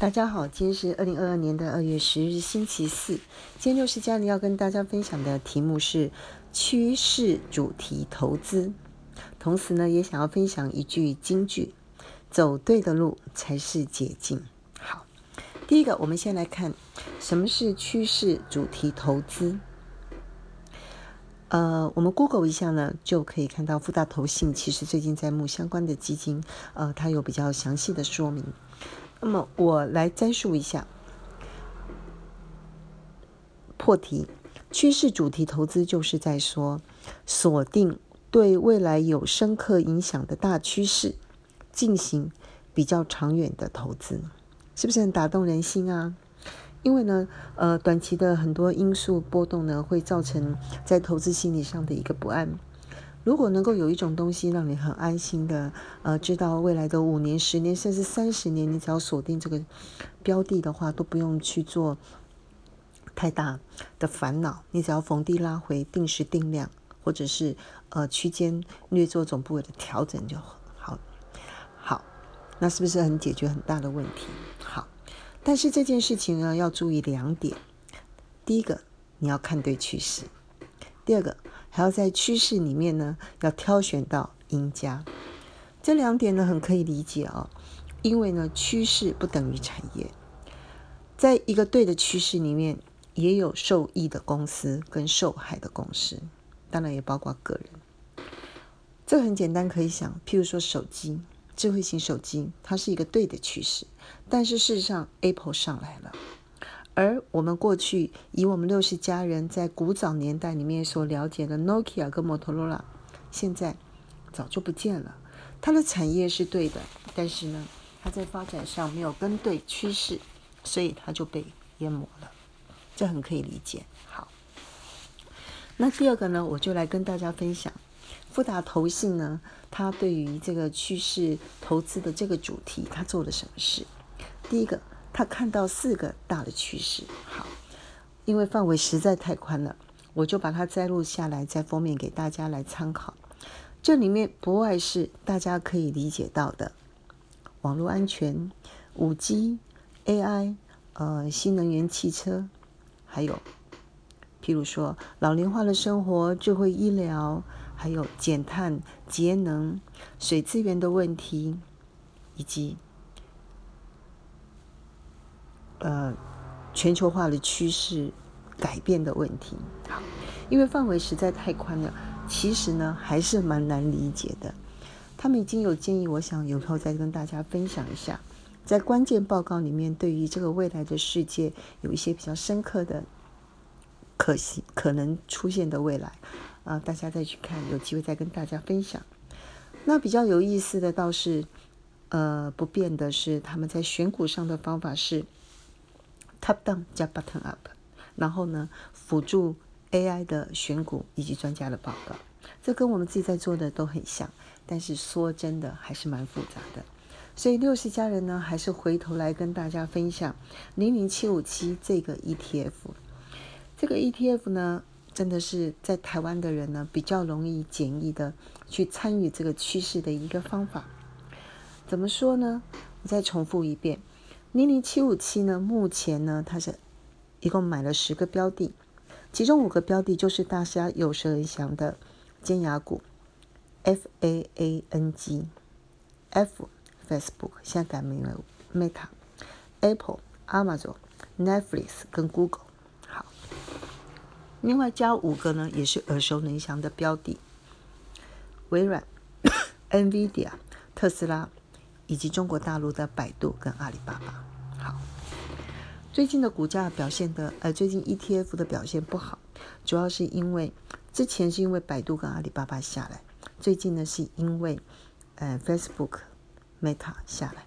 大家好，今天是二零二二年的二月十日，星期四。今天六十家里要跟大家分享的题目是趋势主题投资，同时呢，也想要分享一句金句：走对的路才是捷径。好，第一个，我们先来看什么是趋势主题投资。呃，我们 Google 一下呢，就可以看到富大投信其实最近在募相关的基金，呃，它有比较详细的说明。那么我来摘述一下破题：趋势主题投资就是在说锁定对未来有深刻影响的大趋势，进行比较长远的投资，是不是很打动人心啊？因为呢，呃，短期的很多因素波动呢，会造成在投资心理上的一个不安。如果能够有一种东西让你很安心的，呃，知道未来的五年、十年，甚至三十年，你只要锁定这个标的的话，都不用去做太大的烦恼。你只要逢低拉回、定时定量，或者是呃区间略做总部位的调整就好。好，那是不是很解决很大的问题？好，但是这件事情呢，要注意两点。第一个，你要看对趋势；第二个。还要在趋势里面呢，要挑选到赢家。这两点呢，很可以理解啊，因为呢，趋势不等于产业。在一个对的趋势里面，也有受益的公司跟受害的公司，当然也包括个人。这很简单，可以想，譬如说手机，智慧型手机，它是一个对的趋势，但是事实上，Apple 上来了。而我们过去以我们六十家人在古早年代里面所了解的 Nokia 跟摩托罗拉，现在早就不见了。它的产业是对的，但是呢，它在发展上没有跟对趋势，所以它就被淹没了。这很可以理解。好，那第二个呢，我就来跟大家分享富达投信呢，它对于这个趋势投资的这个主题，它做了什么事？第一个。他看到四个大的趋势，好，因为范围实在太宽了，我就把它摘录下来，在封面给大家来参考。这里面不外是大家可以理解到的网络安全、五 G、AI、呃新能源汽车，还有譬如说老龄化的生活、智慧医疗，还有减碳节能、水资源的问题，以及。呃，全球化的趋势改变的问题，好，因为范围实在太宽了，其实呢还是蛮难理解的。他们已经有建议，我想有时候再跟大家分享一下，在关键报告里面，对于这个未来的世界有一些比较深刻的可惜可能出现的未来啊，大家再去看，有机会再跟大家分享。那比较有意思的倒是，呃，不变的是他们在选股上的方法是。Top down 加 bottom up，然后呢，辅助 AI 的选股以及专家的报告，这跟我们自己在做的都很像，但是说真的还是蛮复杂的。所以六十家人呢，还是回头来跟大家分享零零七五七这个 ETF。这个 ETF 呢，真的是在台湾的人呢比较容易简易的去参与这个趋势的一个方法。怎么说呢？我再重复一遍。零零七五七呢？目前呢，它是一共买了十个标的，其中五个标的就是大家有舌很详的尖牙股，F A A N G，F Facebook 现在改名为 Meta，Apple、Amazon、Netflix 跟 Google。好，另外加五个呢，也是耳熟能详的标的，微软、NVIDIA、特斯拉。以及中国大陆的百度跟阿里巴巴，好，最近的股价表现的，呃，最近 ETF 的表现不好，主要是因为之前是因为百度跟阿里巴巴下来，最近呢是因为，呃，Facebook、Meta 下来。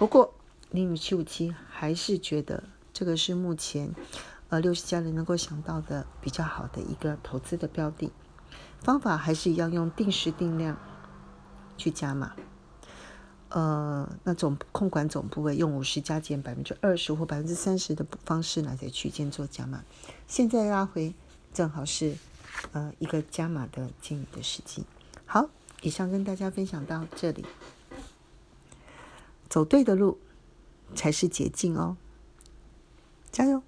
不过零五七五七还是觉得这个是目前，呃，六十家人能够想到的比较好的一个投资的标的，方法还是一样用定时定量去加码。呃，那总控管总部位用五十加减百分之二十或百分之三十的方式来在区间做加码，现在拉回正好是呃一个加码的建议的时机。好，以上跟大家分享到这里，走对的路才是捷径哦。加油！